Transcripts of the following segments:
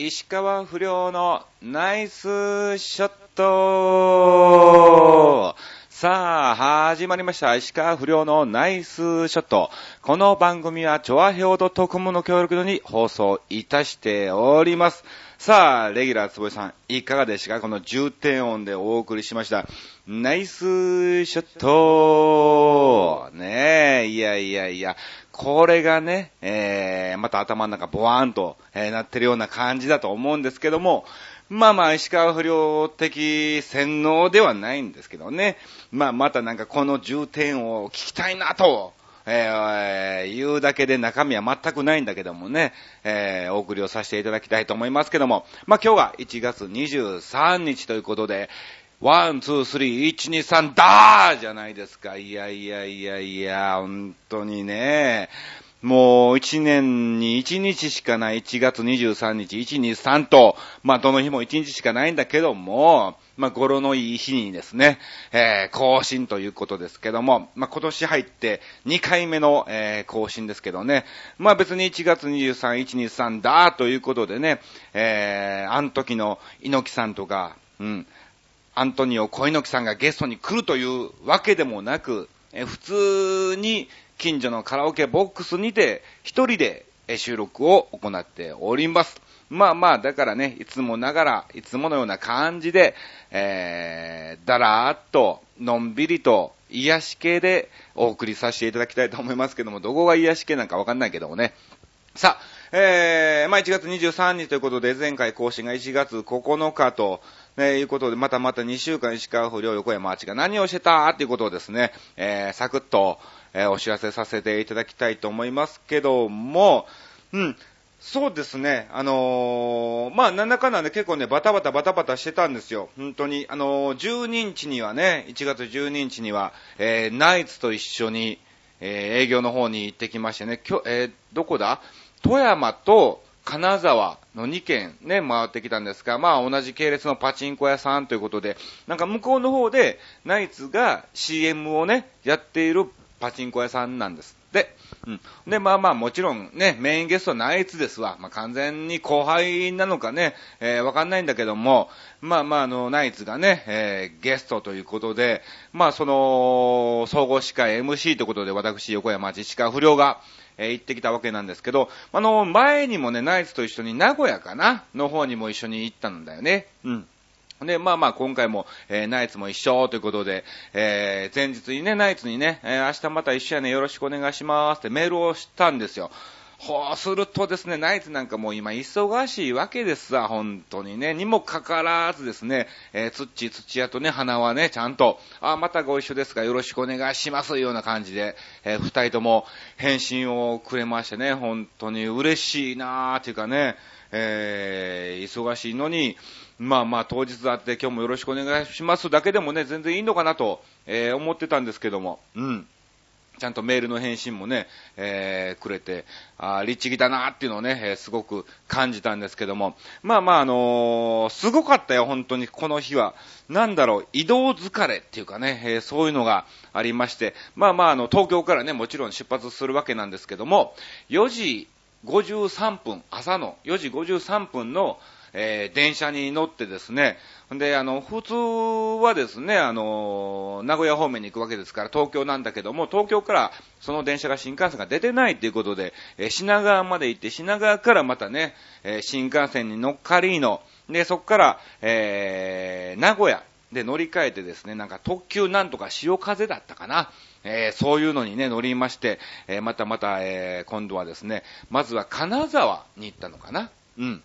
石川不良のナイスショットさあ、始まりました。石川不良のナイスショット。この番組は、チョアヘオドトコムの協力に放送いたしております。さあ、レギュラー坪井さん、いかがでしたか？この重点音でお送りしました。ナイスショットねえ、いやいやいや、これがね、えー、また頭の中ボワーンと、えー、なってるような感じだと思うんですけども、まあまあ、石川不遼的洗脳ではないんですけどね。まあ、またなんかこの重点を聞きたいなと、えー、言うだけで中身は全くないんだけどもね、えー、お送りをさせていただきたいと思いますけども、まあ今日が1月23日ということで、 one, two, three、1、2、3、ダーじゃないですか。いやいやいやいや、本当にね。もう1年に1日しかない1月23日、1、2、3と、まあどの日も1日しかないんだけども、まあ語呂のいい日にですね、えー、更新ということですけども、まあ今年入って2回目の、えー、更新ですけどね、まあ別に1月23、1、2、3だということでね、えー、あの時の猪木さんとか、うん、アントニオ小猪木さんがゲストに来るというわけでもなく、え普通に近所のカラオケボックスにて一人で収録を行っております。まあまあ、だからね、いつもながら、いつものような感じで、えー、だらーっと、のんびりと、癒し系でお送りさせていただきたいと思いますけども、どこが癒し系なんかわかんないけどもね。さあ、えー、まあ1月23日ということで、前回更新が1月9日と、ね、いうことで、またまた2週間石川不良横山アーチが何をしてた？っていうことをですね、えー、サクッと、えー、お知らせさせていただきたいと思いますけども、うん、そうですね、あのー、まあ、なんだかんだね、結構ね、バタバタバタバタしてたんですよ。本当に。あのー、12日にはね、1月12日には、えー、ナイツと一緒に、えー、営業の方に行ってきましてね、今日、えー、どこだ？富山と金沢の2軒ね、回ってきたんですが、まあ同じ系列のパチンコ屋さんということで、なんか向こうの方でナイツが CM をね、やっているパチンコ屋さんなんです。で、うん。で、まあまあもちろんね、メインゲストナイツですわ。まあ完全に後輩なのかね、えー、わかんないんだけども、まあまああの、ナイツがね、えー、ゲストということで、まあその、総合司会 MC ということで私、横山自治会不良が、え、行ってきたわけなんですけど、あの、前にもね、ナイツと一緒に名古屋かなの方にも一緒に行ったんだよね。うん。で、まあまあ今回も、えー、ナイツも一緒ということで、えー、前日にね、ナイツにね、えー、明日また一緒やね、よろしくお願いしますってメールをしたんですよ。ほうするとですね、ナイツなんかもう今忙しいわけですわ、本当にね。にもかかわらずですね、えー、つっち土屋とね、花はね、ちゃんと、あ、またご一緒ですか、よろしくお願いします、ような感じで、えー、二人とも返信をくれましてね、本当に嬉しいなーっていうかね、えー、忙しいのに、まあまあ当日会って今日もよろしくお願いしますだけでもね、全然いいのかなと、えー、思ってたんですけども、うん。ちゃんとメールの返信もね、えー、くれて、あ律儀だなっていうのをね、えー、すごく感じたんですけども。まあまあ、あのー、すごかったよ、本当に、この日は。なんだろう、移動疲れっていうかね、えー、そういうのがありまして、まあまあ、あの、東京からね、もちろん出発するわけなんですけども、4時53分、朝の4時53分の、えー、電車に乗ってですね、で、あの、普通はですね、あの、名古屋方面に行くわけですから、東京なんだけども、東京からその電車が新幹線が出てないということで、えー、品川まで行って、品川からまたね、えー、新幹線に乗っかりの、で、そこから、えー、名古屋で乗り換えてですね、なんか特急なんとか潮風だったかな。えー、そういうのにね、乗りまして、えー、またまた、えー、今度はですね、まずは金沢に行ったのかな。うん。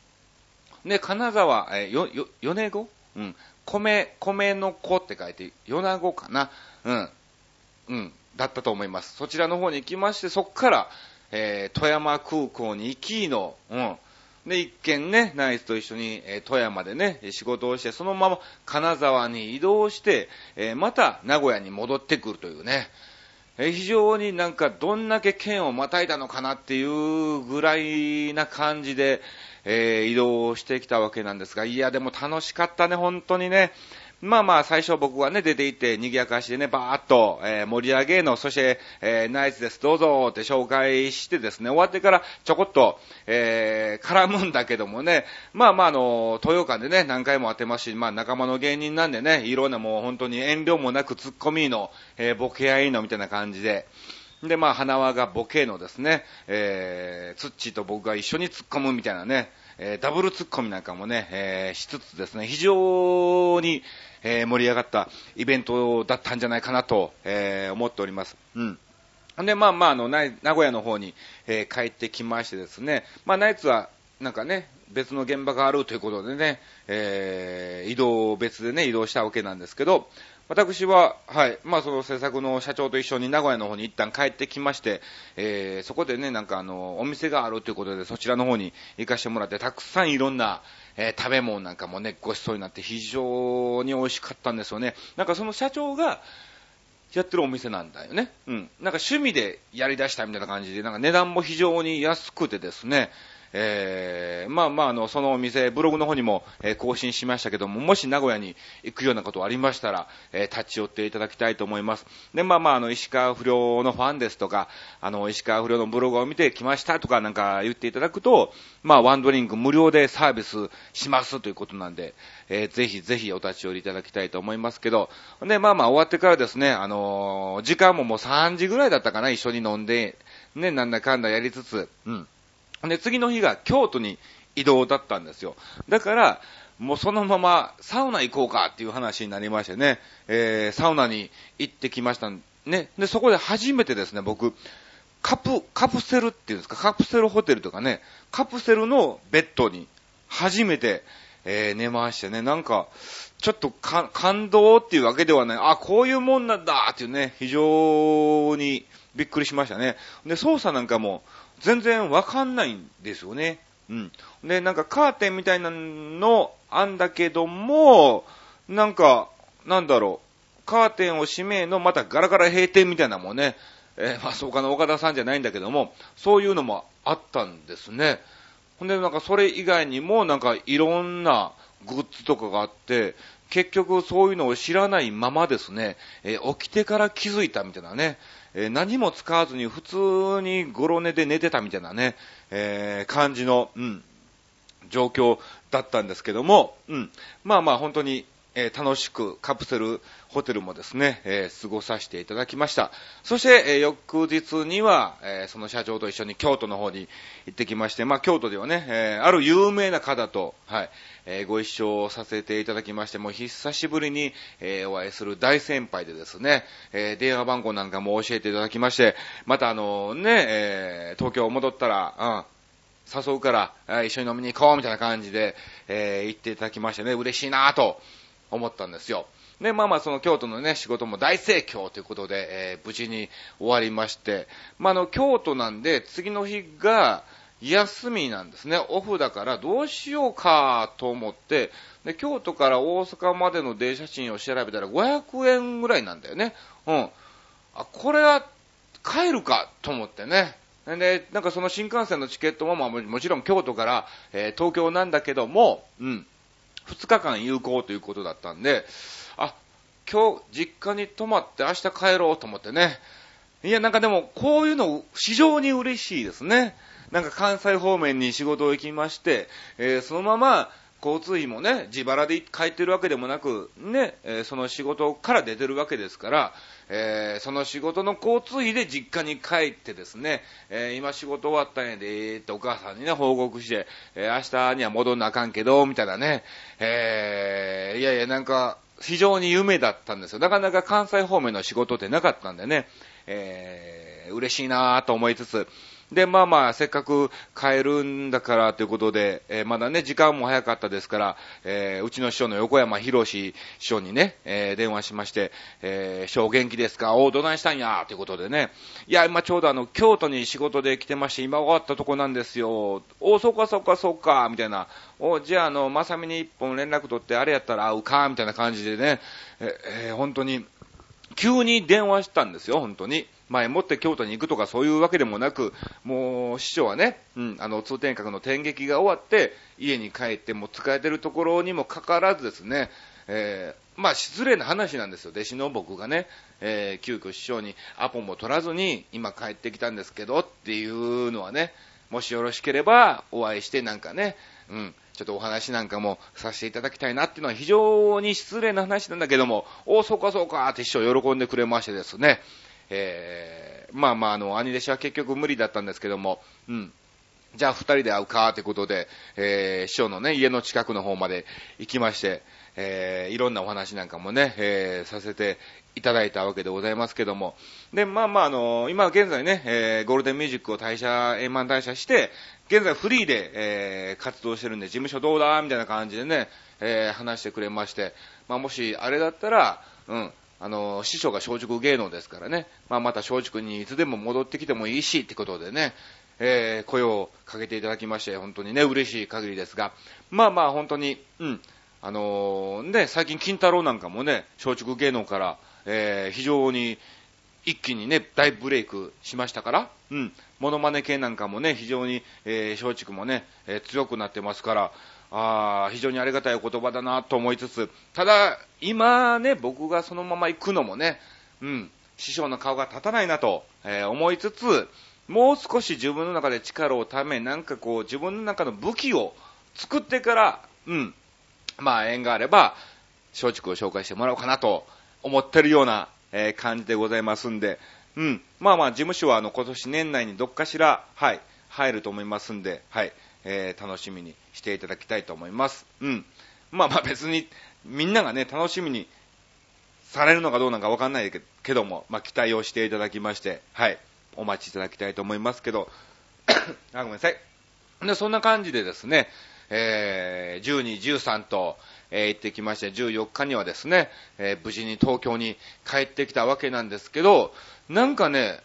で、金沢、えー、よ、よ、米子？うん。米、米の子って書いて、米子かな？うん。うん。だったと思います。そちらの方に行きまして、そっから、えー、富山空港に行きの、うん。で、一見ね、ナイスと一緒に、えー、富山でね、仕事をして、そのまま金沢に移動して、えー、また名古屋に戻ってくるというね、非常になんかどんだけ県をまたいだのかなっていうぐらいな感じで、えー、移動してきたわけなんですが、いや、でも楽しかったね、本当にね。まあまあ、最初僕はね、出て行って、賑やかしでね、バーっと、えー、盛り上げの、そして、えー、ナイスです、どうぞって紹介してですね、終わってからちょこっと、えー、絡むんだけどもね、まあまあ、あの、豊岡でね、何回も当てますし、まあ仲間の芸人なんでね、いろんなもう本当に遠慮もなくツッコミの、えー、ボケ合いのみたいな感じで、で、まあ、花輪がボケのですね、えー、ツッチーと僕が一緒に突っ込むみたいなね、えー、ダブルツッコミなんかもね、えー、しつつですね、非常に、えー、盛り上がったイベントだったんじゃないかなと、え、思っております。うん。で、まあまあ、あの、名古屋の方に、え、帰ってきましてですね、まあ、ナイツは、なんかね、別の現場があるということでね、え、移動別でね、移動したわけなんですけど、私は、はい、まあその制作の社長と一緒に名古屋の方に一旦帰ってきまして、えー、そこでね、なんかあの、お店があるということで、そちらの方に行かしてもらって、たくさんいろんな、えー、食べ物なんかもね、ごちそうになって非常に美味しかったんですよね。なんかその社長が、やってるお店なんだよね。うん。なんか趣味でやり出したみたいな感じで、なんか値段も非常に安くてですね、えー、まあまあ、あの、そのお店、ブログの方にも、えー、更新しましたけども、もし名古屋に行くようなことありましたら、えー、立ち寄っていただきたいと思います。で、まあまあ、あの、石川不良のファンですとか、あの、石川不良のブログを見てきましたとかなんか言っていただくと、まあ、ワンドリンク無料でサービスしますということなんで、えー、ぜひぜひお立ち寄りいただきたいと思いますけど、で、まあまあ、終わってからですね、あの時間ももう3時ぐらいだったかな、一緒に飲んで、ね、なんだかんだやりつつ、うん。で、次の日が京都に移動だったんですよ。だから、もうそのままサウナ行こうかっていう話になりましてね、えー、サウナに行ってきました。ね。で、そこで初めてですね、僕、カプ、カプセルっていうんですか、カプセルホテルとかね、カプセルのベッドに初めて、えー、寝ましてね、なんか、ちょっと感動っていうわけではない、あ、こういうもんなんだっていうね、非常にびっくりしましたね。で、操作なんかも、全然わかんないんですよね。うん。で、なんかカーテンみたいなのあんだけども、なんか、なんだろう、カーテンを閉めのまたガラガラ閉店みたいなもんね、えー、まあ、そうかな、岡田さんじゃないんだけども、そういうのもあったんですね。ほんで、なんかそれ以外にも、なんかいろんなグッズとかがあって、結局そういうのを知らないままですね、えー、起きてから気づいたみたいなね、えー、何も使わずに普通にゴロ寝で寝てたみたいなね、えー、感じの、うん、状況だったんですけども、うん、まあまあ本当に、えー、楽しくカプセルホテルもですね、えー、過ごさせていただきました。そして、えー、翌日には、えその社長と一緒に京都の方に行ってきまして、まあ京都ではね、えある有名な方と、はい、えご一緒させていただきまして、もう久しぶりに、えお会いする大先輩でですね、え電話番号なんかも教えていただきまして、またあのね、え東京戻ったら、うん、誘うから、一緒に飲みに行こうみたいな感じで、えー、言っていただきましてね、嬉しいなぁと思ったんですよ。で、まあまあその京都のね、仕事も大盛況ということで、えー、無事に終わりまして、まああの、京都なんで、次の日が、休みなんですね。オフだからどうしようかと思って、で、京都から大阪までの電車賃を調べたら500円ぐらいなんだよね。うん。あ、これは帰るかと思ってね。で、なんかその新幹線のチケットも、まあもちろん京都から、えー、東京なんだけども、うん。2日間有効ということだったんで、あ、今日実家に泊まって明日帰ろうと思ってね。いや、なんかでも、こういうの非常に嬉しいですね。なんか関西方面に仕事を行きまして、えー、そのまま、交通費もね、自腹で帰ってるわけでもなく、ね、え、その仕事から出てるわけですから、えー、その仕事の交通費で実家に帰ってですね、えー、今仕事終わったんやで、ってお母さんにね、報告して、え明日には戻んなあかんけど、みたいなね、えーいやいや、なんか、非常に夢だったんですよ。なかなか関西方面の仕事ってなかったんでね、えー嬉しいなぁと思いつつ、で、まあまあ、せっかく帰るんだからということで、えー、まだね、時間も早かったですから、えー、うちの師匠の横山博士師匠にね、えー、電話しまして、えー、師匠元気ですか？おどないしたんや？ということでね、いや、今ちょうどあの、京都に仕事で来てまして、今終わったとこなんですよ。お、そうかそうかそうか、みたいな。お、じゃああの、まさみに一本連絡取って、あれやったら会うか、みたいな感じでね、え、えー、本当に、急に電話したんですよ、本当に。前もって京都に行くとかそういうわけでもなく、もう師匠はね、うん、あの、通天閣の天劇が終わって、家に帰っても使えてるところにもかかわらずですね、えまあ失礼な話なんですよ。弟子の僕がね、えー、急遽師匠にアポも取らずに今帰ってきたんですけどっていうのはね、もしよろしければお会いしてなんかね、うん、ちょっとお話なんかもさせていただきたいなっていうのは非常に失礼な話なんだけども、おそうかそうかって師匠喜んでくれましてですね、えー、まあまああの、兄弟子は結局無理だったんですけども、うん、じゃあ二人で会うかってことで、えー、師匠のね、家の近くの方まで行きまして、えー、いろんなお話なんかもね、えー、させていただいたわけでございますけども。で、まあまあ、あのー、今現在ね、えー、ゴールデンミュージックを退社、円満退社して、現在フリーで、えー、活動してるんで、事務所どうだみたいな感じでね、えー、話してくれまして、まあもし、あれだったら、うん、あの、師匠が松竹芸能ですからね、まあまた松竹にいつでも戻ってきてもいいし、ってことでね、えー、声をかけていただきまして、本当にね、嬉しい限りですが、まあまあ本当に、うん、あのー、ね、最近金太郎なんかもね、松竹芸能から、えー、非常に一気にね、大ブレイクしましたから、うん、モノマネ系なんかもね、非常に、えー、松竹もね、えー、強くなってますから、ああ非常にありがたいお言葉だなと思いつつ、ただ、今ね、僕がそのまま行くのもね、うん、師匠の顔が立たないなと、えー、思いつつ、もう少し自分の中で力をため、なんかこう、自分の中の武器を作ってから、うん、まあ、縁があれば、松竹を紹介してもらおうかなと思ってるような、えー、感じでございますんで、うん、まあまあ、事務所はあの、今年年内にどっかしら、はい、入ると思いますんで、はい、えー、楽しみにしていただきたいと思います。うん。まあまあ別に、みんながね、楽しみにされるのかどうなのかわかんないけども、まあ期待をしていただきまして、はい。お待ちいただきたいと思いますけど、あ、ごめんなさい。で、そんな感じでですね、えー、12、13と、えー、行ってきまして、14日にはですね、えー、無事に東京に帰ってきたわけなんですけど、なんかね、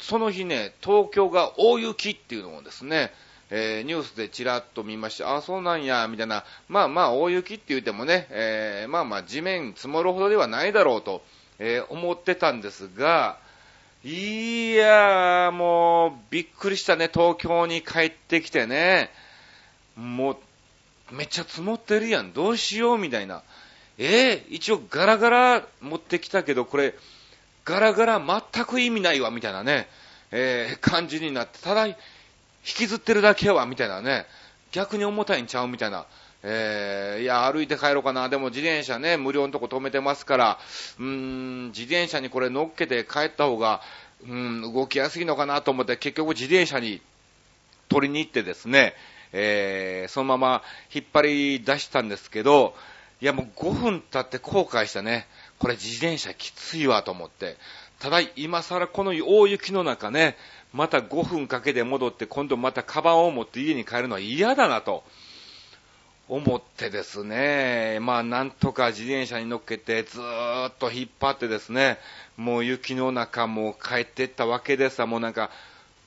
その日ね、東京が大雪っていうのをですね、えー、ニュースでちらっと見まして、あ、そうなんや、みたいな、まあまあ大雪って言ってもね、えー、まあまあ地面積もるほどではないだろうと、えー、思ってたんですが、いやー、もう、びっくりしたね、東京に帰ってきてね。もう、めっちゃ積もってるやん、どうしよう、みたいな。えー、一応ガラガラ持ってきたけど、これ、ガラガラ全く意味ないわ、みたいなね、えー、感じになって、ただ、引きずってるだけやわ、みたいなね、逆に重たいんちゃうみたいな。えー、いや、歩いて帰ろうかな。でも自転車ね、無料のとこ止めてますから、うーん、自転車にこれ乗っけて帰った方が、うん、動きやすいのかなと思って、結局自転車に取りに行ってですね、えー、そのまま引っ張り出したんですけど、いやもう5分経って後悔したね。これ自転車きついわと思って。ただ今更この大雪の中ね、また5分かけて戻って今度またカバンを持って家に帰るのは嫌だなと。思ってですね、まあなんとか自転車に乗っけてずーっと引っ張ってですね、もう雪の中も帰ってったわけですわ、もうなんか、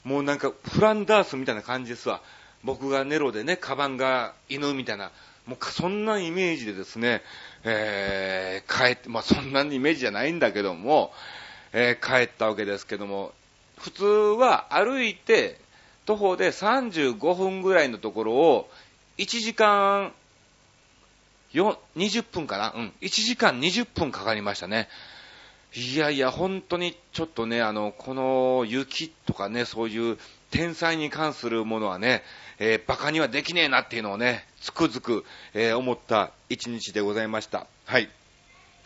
もうなんかフランダースみたいな感じですわ。僕がネロでね、カバンが犬みたいな、もうそんなイメージでですね、えー、帰って、まあそんなイメージじゃないんだけども、えー、帰ったわけですけども、普通は歩いて徒歩で35分ぐらいのところを1時間、よ、20分かな？うん。1時間20分かかりましたね。いやいや、本当にちょっとね、あの、この雪とかね、そういう天才に関するものはね、えー、馬鹿にはできねえなっていうのをね、つくづく、えー、思った一日でございました。はい。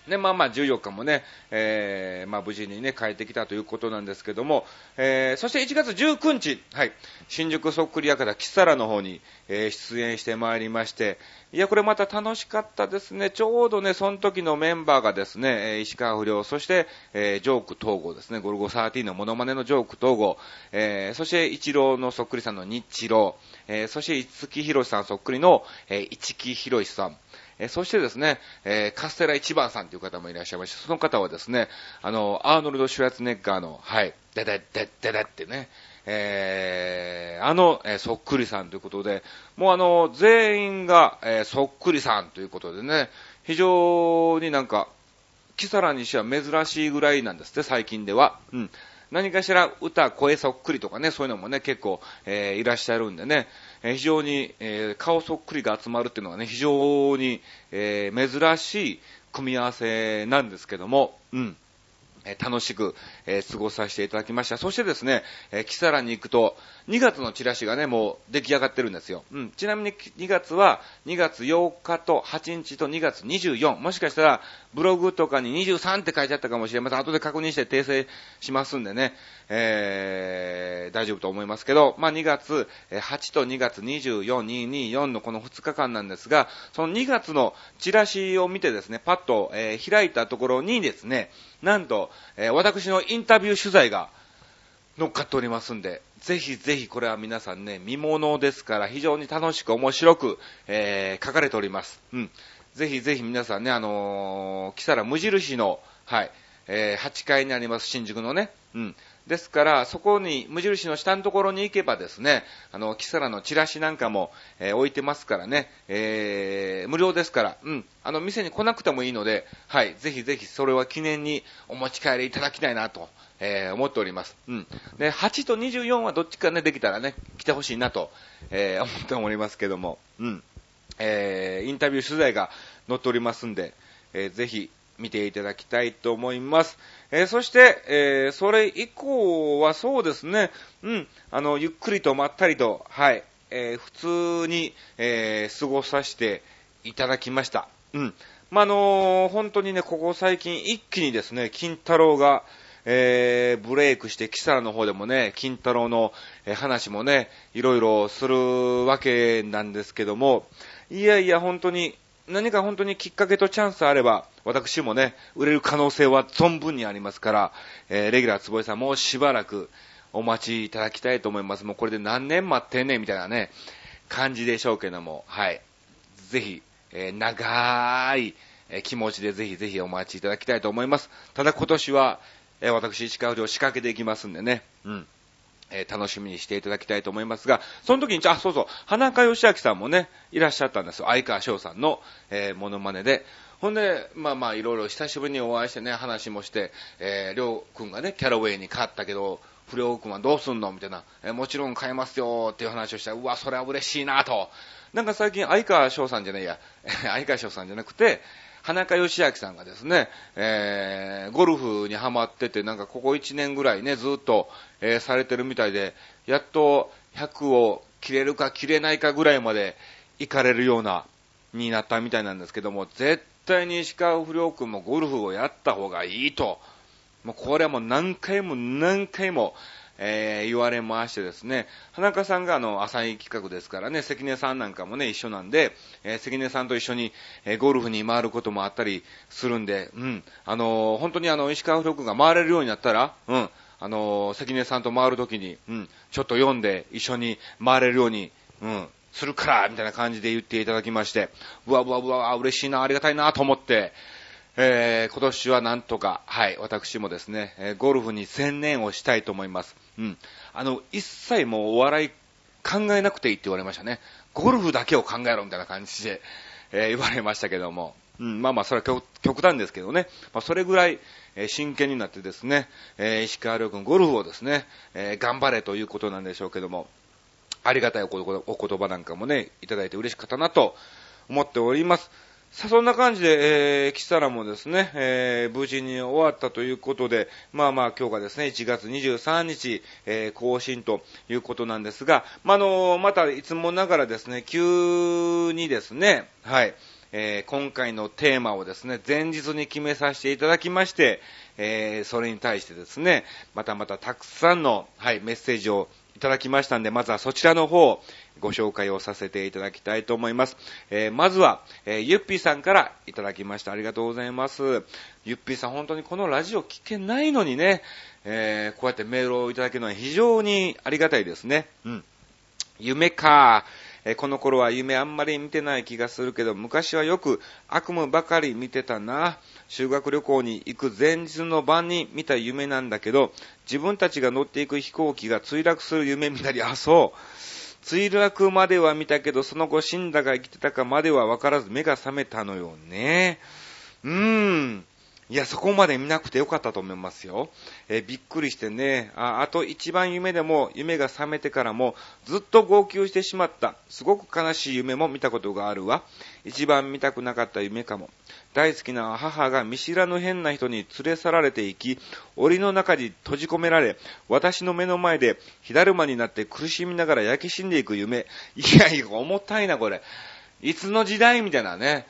ね、まあまあ14日もね、えー、まあ無事にね、帰ってきたということなんですけども、えー、そして1月19日、はい、新宿そっくり館キサラの方に、えー、出演してまいりまして、いや、これまた楽しかったですね。ちょうどね、その時のメンバーがですね、石川不良、そして、えー、ジョーク統合ですね、ゴルゴ13のモノマネのジョーク統合、えー、そして一郎のそっくりさんの日郎、えー、そして五木ひろしさんそっくりの、えー、市木ひろしさん、えそしてですね、えカステラ一番さんという方もいらっしゃいまして、その方はですね、あの、アーノルド・シュラツネッガーの、はい、でででででってね、えー、あの、えー、そっくりさんということで、もうあの、全員が、えー、そっくりさんということでね、非常になんか、キサラにしては珍しいぐらいなんですね、最近では。うん。何かしら歌、声そっくりとかね、そういうのもね、結構、えー、いらっしゃるんでね、非常に、えー、顔そっくりが集まるっていうのはね、非常に、えー、珍しい組み合わせなんですけども、うん。え楽しく、えー、過ごさせていただきました。そしてですね、えー、キサラに行くと、2月のチラシがね、もう出来上がってるんですよ。うん。ちなみに2月は、2月8日と8日と2月24。もしかしたら、ブログとかに23って書いてあったかもしれません。後で確認して訂正しますんでね、えー、大丈夫と思いますけど、まあ、2月8と2月24、224のこの2日間なんですが、その2月のチラシを見てですね、パッと、えー、開いたところにですね、なんと、えー、私のインタビュー取材が乗っかっておりますんで、ぜひぜひこれは皆さんね、見物ですから非常に楽しく面白く、えー、書かれております。うん。ぜひぜひ皆さんね、あのー、木更無印の、はい、えー、8階にあります新宿のね、うん。ですから、そこに、無印の下のところに行けばですね、あの、キサラのチラシなんかも、えー、置いてますからね、えー、無料ですから、うん、あの、店に来なくてもいいので、はい、ぜひぜひそれは記念にお持ち帰りいただきたいなと、えー、思っております。うん。で、8と24はどっちかね、できたらね、来てほしいなと、えー、思っておりますけども、うん。えー、インタビュー取材が載っておりますんで、えー、ぜひ見ていただきたいと思います。えー、そして、えー、それ以降はそうですね、うん、あの、ゆっくりとまったりと、はい、えー、普通に、え過ごさせていただきました。うん。まあ、の本当にね、ここ最近一気にですね、金太郎が、えー、ブレイクして、キサラの方でもね、金太郎の、え話もね、いろいろするわけなんですけども、いやいや、本当に、何か本当にきっかけとチャンスあれば、私もね、売れる可能性は存分にありますから、えー、レギュラー坪井さんもしばらくお待ちいただきたいと思います。もうこれで何年待ってんねんみたいなね、感じでしょうけども、はい。ぜひ、えー、長い、え、気持ちでぜひぜひお待ちいただきたいと思います。ただ今年は、え、私、石川不良仕掛けていきますんでね、うん。えー、楽しみにしていただきたいと思いますが、その時に、あ、そうそう、花中義明さんもね、いらっしゃったんですよ。相川翔さんの、えー、モノマネで。ほんで、まあまあ、いろいろ久しぶりにお会いしてね、話もして、えー、りょうくんがね、キャラウェイに勝ったけど、不良君はどうすんの？みたいな、えー、もちろん買えますよっていう話をした。ら、うわ、それは嬉しいなと。なんか最近、相川翔さんじゃないや、相川翔さんじゃなくて、花香義明さんがですね、えー、ゴルフにハマってて、なんかここ1年ぐらいね、ずっと、えー、されてるみたいで、やっと100を切れるか切れないかぐらいまで行かれるような、になったみたいなんですけども、絶対に石川不良君もゴルフをやった方がいいと、もうこれはもう何回も何回も、えー、言われましてですね、花中さんがあの、浅い企画ですからね、関根さんなんかもね、一緒なんで、えー、関根さんと一緒に、えー、ゴルフに回ることもあったりするんで、うん、あのー、本当にあの、石川不良君が回れるようになったら、うん、あの関根さんと回るときに、うん、ちょっと読んで一緒に回れるように、うん、するから、みたいな感じで言っていただきまして、うわうわうわ、嬉しいな、ありがたいなと思って、えー、今年はなんとか、はい、私もですね、えー、ゴルフに専念をしたいと思います。うん。あの、一切もうお笑い考えなくていいって言われましたね。ゴルフだけを考えろみたいな感じで、えー、言われましたけども。うん、まあまあ、それは極端ですけどね。まあ、それぐらい、えー、真剣になってですね、えー、石川遼君、ゴルフをですね、えー、頑張れということなんでしょうけども、ありがたいお言葉なんかもね、いただいて嬉しかったなと思っております。さあ、そんな感じで、えー、キサラもですね、えー、無事に終わったということで、まあまあ今日がですね、1月23日、えー、更新ということなんですが、まあ、あのまたいつもながらですね、急にですね、はい、えー、今回のテーマをですね、前日に決めさせていただきまして、えー、それに対してですね、またまたたくさんの、はい、メッセージをいただきましたんで、まずはそちらの方、ご紹介をさせていただきたいと思います。えー、まずは、えー、ゆっぴーさんからいただきました。ありがとうございます。ゆっぴーさん、本当にこのラジオ聞けないのにね、えー、こうやってメールをいただけるのは非常にありがたいですね。うん。夢か。えーこの頃は夢あんまり見てない気がするけど、昔はよく悪夢ばかり見てたな。修学旅行に行く前日の晩に見た夢なんだけど、自分たちが乗っていく飛行機が墜落する夢見たり、あ、そう。墜落までは見たけど、その後死んだか生きてたかまでは分からず目が覚めたのよね。うーん。いや、そこまで見なくてよかったと思いますよ。えー、びっくりしてね。あ、あと一番夢でも、夢が覚めてからも、ずっと号泣してしまった。すごく悲しい夢も見たことがあるわ。一番見たくなかった夢かも。大好きな母が見知らぬ変な人に連れ去られていき、檻の中に閉じ込められ、私の目の前で火だるまになって苦しみながら焼き死んでいく夢。いやいや、重たいな、これ。いつの時代？みたいなね。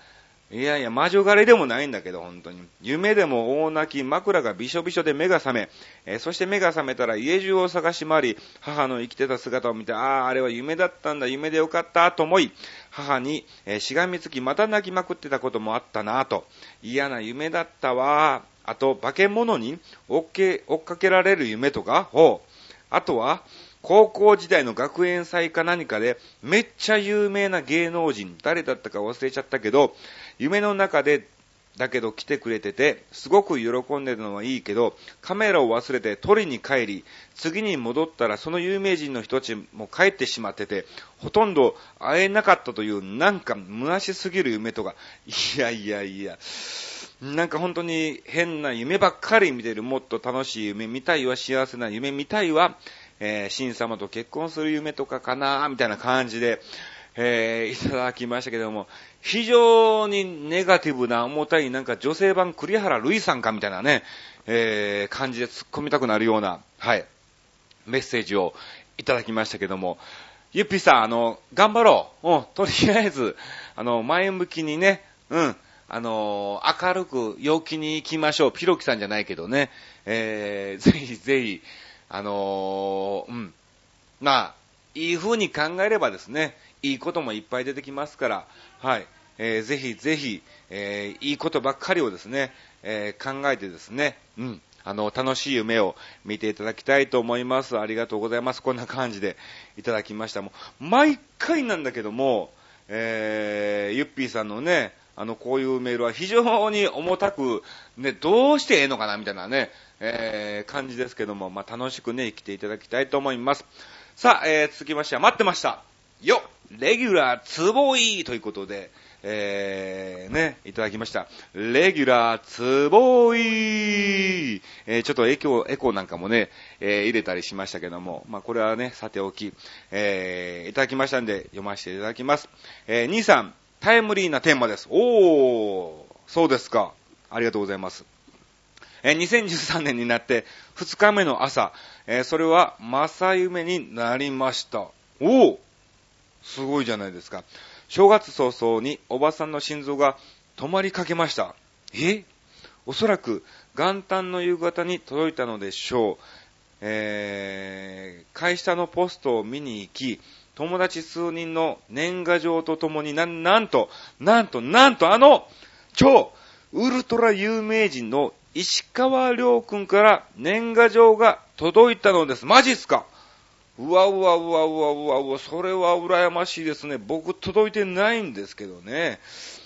いやいや、魔女狩りでもないんだけど、本当に。夢でも大泣き、枕がびしょびしょで目が覚め、えー、そして目が覚めたら家中を探し回り、母の生きてた姿を見て、ああ、あれは夢だったんだ、夢でよかった、と思い、母に、えー、しがみつき、また泣きまくってたこともあったなと。嫌な夢だったわ。あと、化け物に追っけ、追っかけられる夢とか、ほう。あとは、高校時代の学園祭か何かで、めっちゃ有名な芸能人、誰だったか忘れちゃったけど、夢の中で、だけど来てくれてて、すごく喜んでるのはいいけど、カメラを忘れて取りに帰り、次に戻ったらその有名人の人たちも帰ってしまってて、ほとんど会えなかったという、なんか虚しすぎる夢とか、いやいやいや、なんか本当に変な夢ばっかり見てる、もっと楽しい夢見たいわ、幸せな夢見たいわ、えー、神様と結婚する夢とかかなみたいな感じで、えー、いただきましたけども、非常にネガティブな重たい、なんか女性版栗原瑠衣さんかみたいなね、えー、感じで突っ込みたくなるような、はい、メッセージをいただきましたけども、ゆっぴーさん、あの、頑張ろう。うん、とりあえず、あの、前向きにね、うん、あの明るく陽気に行きましょう。ピロキさんじゃないけどね、えー、ぜひぜひ、あのー、うん。まあ、いい風に考えればですね、いいこともいっぱい出てきますから、はい。えー、ぜひぜひ、えー、いいことばっかりをですね、えー、考えてですね、うん。あの、楽しい夢を見ていただきたいと思います。ありがとうございます。こんな感じでいただきました。もう、毎回なんだけども、えー、ゆっぴーさんのね、あの、こういうメールは非常に重たく、ね、どうしてええのかなみたいなね、えー、感じですけども、まあ、楽しくね、生きていただきたいと思います。さあ、えー、続きましては、待ってました。よレギュラーツボイということで、えー、ね、いただきました。レギュラーツボイえー、ちょっとエコエコなんかもね、えー、入れたりしましたけども、まあ、これはね、さておき、えー、いただきましたんで、読ませていただきます。えー、兄さん、タイムリーなテーマです。おー、そうですか。ありがとうございます。え2013年になって2日目の朝、えそれは正夢になりました。おおすごいじゃないですか。正月早々におばさんの心臓が止まりかけました。え？おそらく元旦の夕方に届いたのでしょう。えー、会社のポストを見に行き、友達数人の年賀状とともにな、なんと、なんと、なんと、あの、超ウルトラ有名人の石川亮君から年賀状が届いたのです。マジっすか？うわうわうわうわうわうわ、それは羨ましいですね。僕届いてないんですけどね。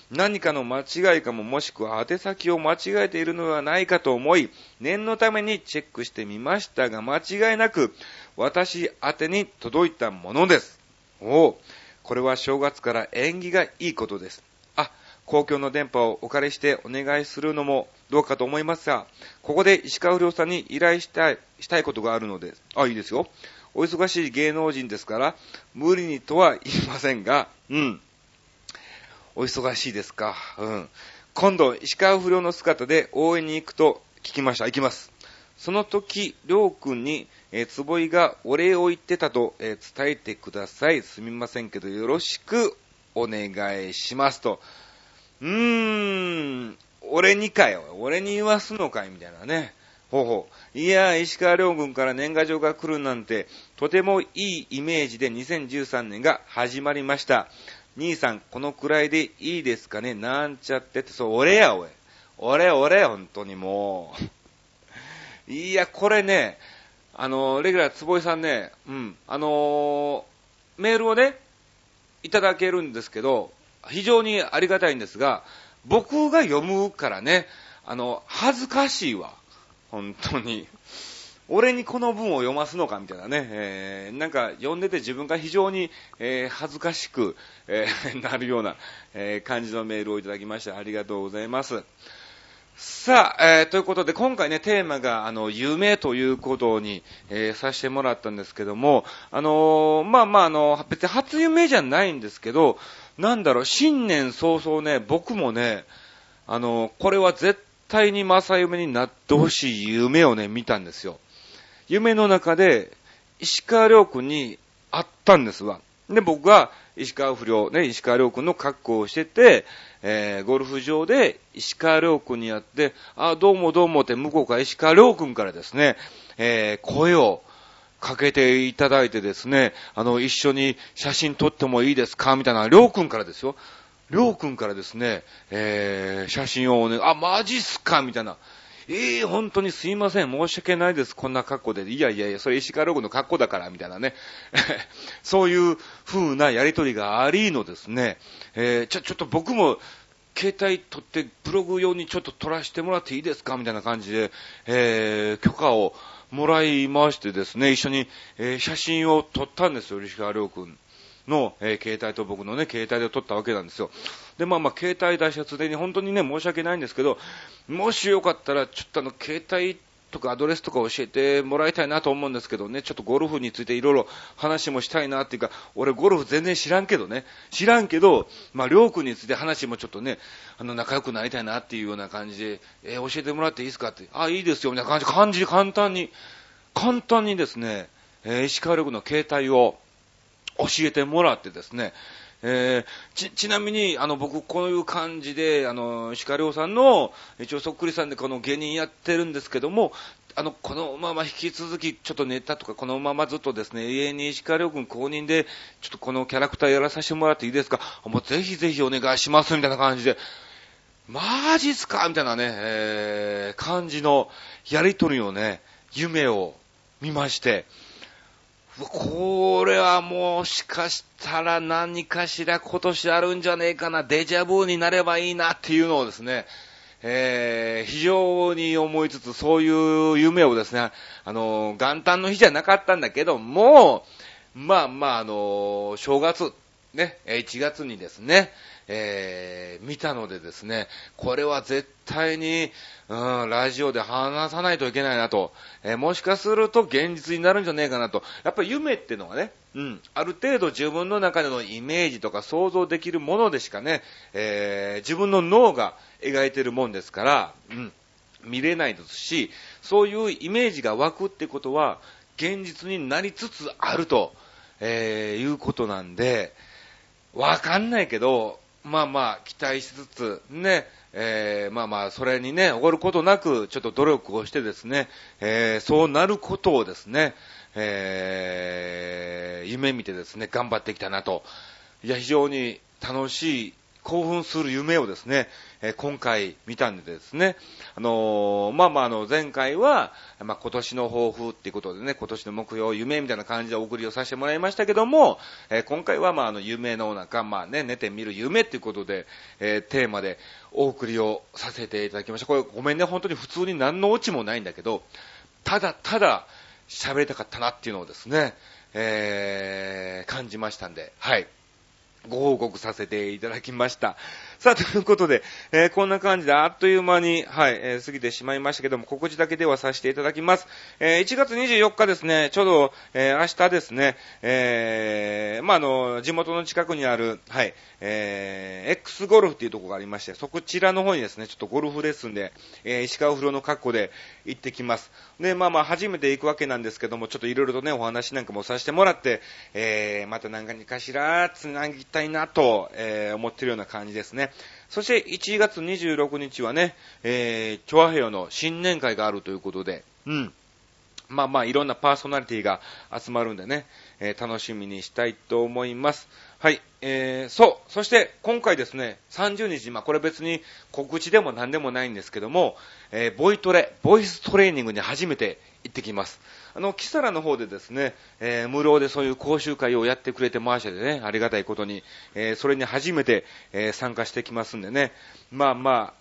何かの間違いかももしくは宛先を間違えているのではないかと思い、念のためにチェックしてみましたが、間違いなく私宛に届いたものです。おおこれは正月から縁起がいいことです。あ公共の電波をお借りしてお願いするのもどうかと思いますが、ここで石川不良さんに依頼したい、したいことがあるので、あ、いいですよ。お忙しい芸能人ですから、無理にとは言いませんが、うん。お忙しいですか。うん。今度、石川不良の姿で応援に行くと聞きました。行きます。その時、りょうくんに、えー、つぼいがお礼を言ってたと、えー、伝えてください。すみませんけど、よろしくお願いしますと。うーん、俺にかよ。俺に言わすのかいみたいなね。ほうほう。いや、石川遼軍から年賀状が来るなんて、とてもいいイメージで2013年が始まりました。兄さん、このくらいでいいですかね？なんちゃってって、そう、俺や、おい。俺、俺、本当にもう。いや、これね、あの、レギュラー坪井さんね、うん、あのー、メールをね、いただけるんですけど、非常にありがたいんですが、僕が読むからね、あの、恥ずかしいわ。本当に。俺にこの文を読ますのかみたいなね、えー、なんか読んでて自分が非常に、えー、恥ずかしく、えー、なるような、え感じのメールをいただきましてありがとうございます。さあ、えー、ということで、今回ね、テーマが、あの、夢ということに、えー、させてもらったんですけども、あのー、まあまあ、あの、別に初夢じゃないんですけど、なんだろう、新年早々ね、僕もね、あの、これは絶対対に正夢になってほしい夢をね、見たんですよ。夢の中で、石川亮君に会ったんですわ。で、僕が石川不良、ね、石川亮君の格好をしてて、えー、ゴルフ場で石川亮君に会って、あ、どうもどうもって向こうから石川亮君からですね、えー、声をかけていただいてですね、あの、一緒に写真撮ってもいいですか？みたいな、亮君からですよ。亮君からですね、えー、写真をね、あ、マジっすかみたいな。ええー、本当にすいません、申し訳ないです、こんな格好で。いやいやいや、それ石川ログの格好だから、みたいなね。そういう風なやりとりがありのですね、えー、ちょ、ちょっと僕も、携帯撮ってブログ用にちょっと撮らせてもらっていいですかみたいな感じで、えー、許可をもらいましてですね、一緒に、えー、写真を撮ったんですよ、石川亮君の、えー、携帯と僕のね、携帯で撮ったわけなんですよ。で、まあまあ、携帯出しはつでに本当にね、申し訳ないんですけど、もしよかったら、ちょっとあの、携帯とかアドレスとか教えてもらいたいなと思うんですけどね、ちょっとゴルフについていろいろ話もしたいなっていうか、俺ゴルフ全然知らんけどね、知らんけど、まあ、りょうくんについて話もちょっとね、あの、仲良くなりたいなっていうような感じで、えー、教えてもらっていいですかって、あ、いいですよ、みたいな感じ、感じ、簡単に、簡単にですね、えー、石川力の携帯を教えてもらってですね、えー、ち、ちなみに、あの、僕、こういう感じで、あの、石川亮さんの、一応そっくりさんでこの芸人やってるんですけども、あの、このまま引き続き、ちょっとネタとか、このままずっとですね、永遠に石川亮君公認で、ちょっとこのキャラクターやらさせてもらっていいですか？もうぜひぜひお願いします、みたいな感じで、マジっすか？みたいなね、えー、感じのやりとりをね、夢を見まして、これはもしかしたら何かしら今年あるんじゃねえかな、デジャブになればいいなっていうのをですね、えー、非常に思いつつ、そういう夢をですね、あの、元旦の日じゃなかったんだけども、まあまあ、あの、正月、ね、1月にですね、えー、見たのでですね、これは絶対に、うん、ラジオで話さないといけないなと、えー、もしかすると現実になるんじゃねえかなと。やっぱり夢ってのはね、うん、ある程度自分の中でのイメージとか想像できるものでしかね、えー、自分の脳が描いてるもんですから、うん、見れないですし、そういうイメージが湧くってことは、現実になりつつあると、えー、いうことなんで、わかんないけど、まあまあ、期待しつつ、ね、えー、まあまあ、それにね、おごることなく、ちょっと努力をしてですね、えー、そうなることをですね、えー、夢見てですね、頑張ってきたなと。いや、非常に楽しい興奮する夢をですね、え、今回見たんでですね、あのー、まあまあ、の、前回は、まあ今年の抱負っていうことでね、今年の目標、夢みたいな感じでお送りをさせてもらいましたけども、えー、今回はまああの、夢の中、まあね、寝てみる夢っていうことで、えテーマでお送りをさせていただきました。これごめんね、本当に普通に何のオチもないんだけど、ただただ喋りたかったなっていうのをですね、えー感じましたんで、はい。ご報告させていただきました。さあ、ということで、えー、こんな感じであっという間に、はい、えー、過ぎてしまいましたけども、告知だけではさせていただきます。えー、1月24日ですね、ちょうど、え明日ですね、えまあ、の、地元の近くにある、はい、え X ゴルフっていうところがありまして、そこちらの方にですね、ちょっとゴルフレッスンで、え石川風呂の格好で行ってきます。で、まあまあ、初めて行くわけなんですけども、ちょっといろいろとね、お話なんかもさせてもらって、えまた何かしら、つなぎたいなと、え思ってるような感じですね。そして1月26日はね、えー、チョアヘヨの新年会があるということで、うん。まあまあ、いろんなパーソナリティが集まるんでね、えー、楽しみにしたいと思います。はい、えー、そう。そして、今回ですね、30日、まあこれ別に告知でも何でもないんですけども、えー、ボイトレ、ボイストレーニングに初めて行ってきます。あの、キサラの方でですね、えー、無料でそういう講習会をやってくれてましてね、ありがたいことに、えー、それに初めて、えー、参加してきますんでね、まあまあ、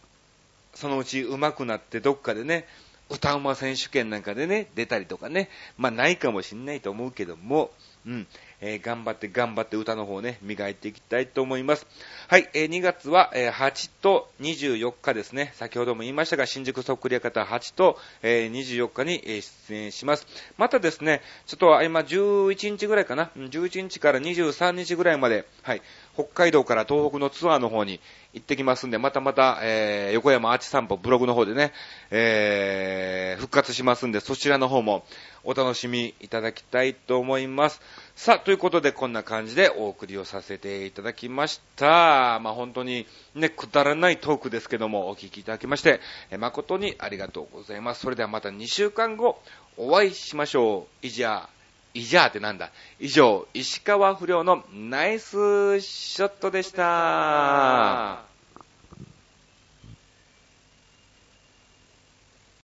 そのうち上手くなってどっかでね、歌うま選手権なんかでね、出たりとかね、まあないかもしんないと思うけども、うん、えー、頑張って頑張って歌の方ね、磨いていきたいと思います。はい、えー2月は、えー8と24日ですね。先ほども言いましたが、新宿そっくり屋方8と、えー24日に、えー出演します。またですね、ちょっと今11日ぐらいかな。11日から23日ぐらいまで、はい、北海道から東北のツアーの方に行ってきますんで、またまた、えー横山アーチ散歩ブログの方でね、えー復活しますんで、そちらの方もお楽しみいただきたいと思います。さあ、ということでこんな感じでお送りをさせていただきました。まあ本当にね、くだらないトークですけども、お聞きいただきまして、誠にありがとうございます。それではまた2週間後、お会いしましょう。いじゃあ、いじゃあってなんだ？以上、石川不良のナイスショットでした。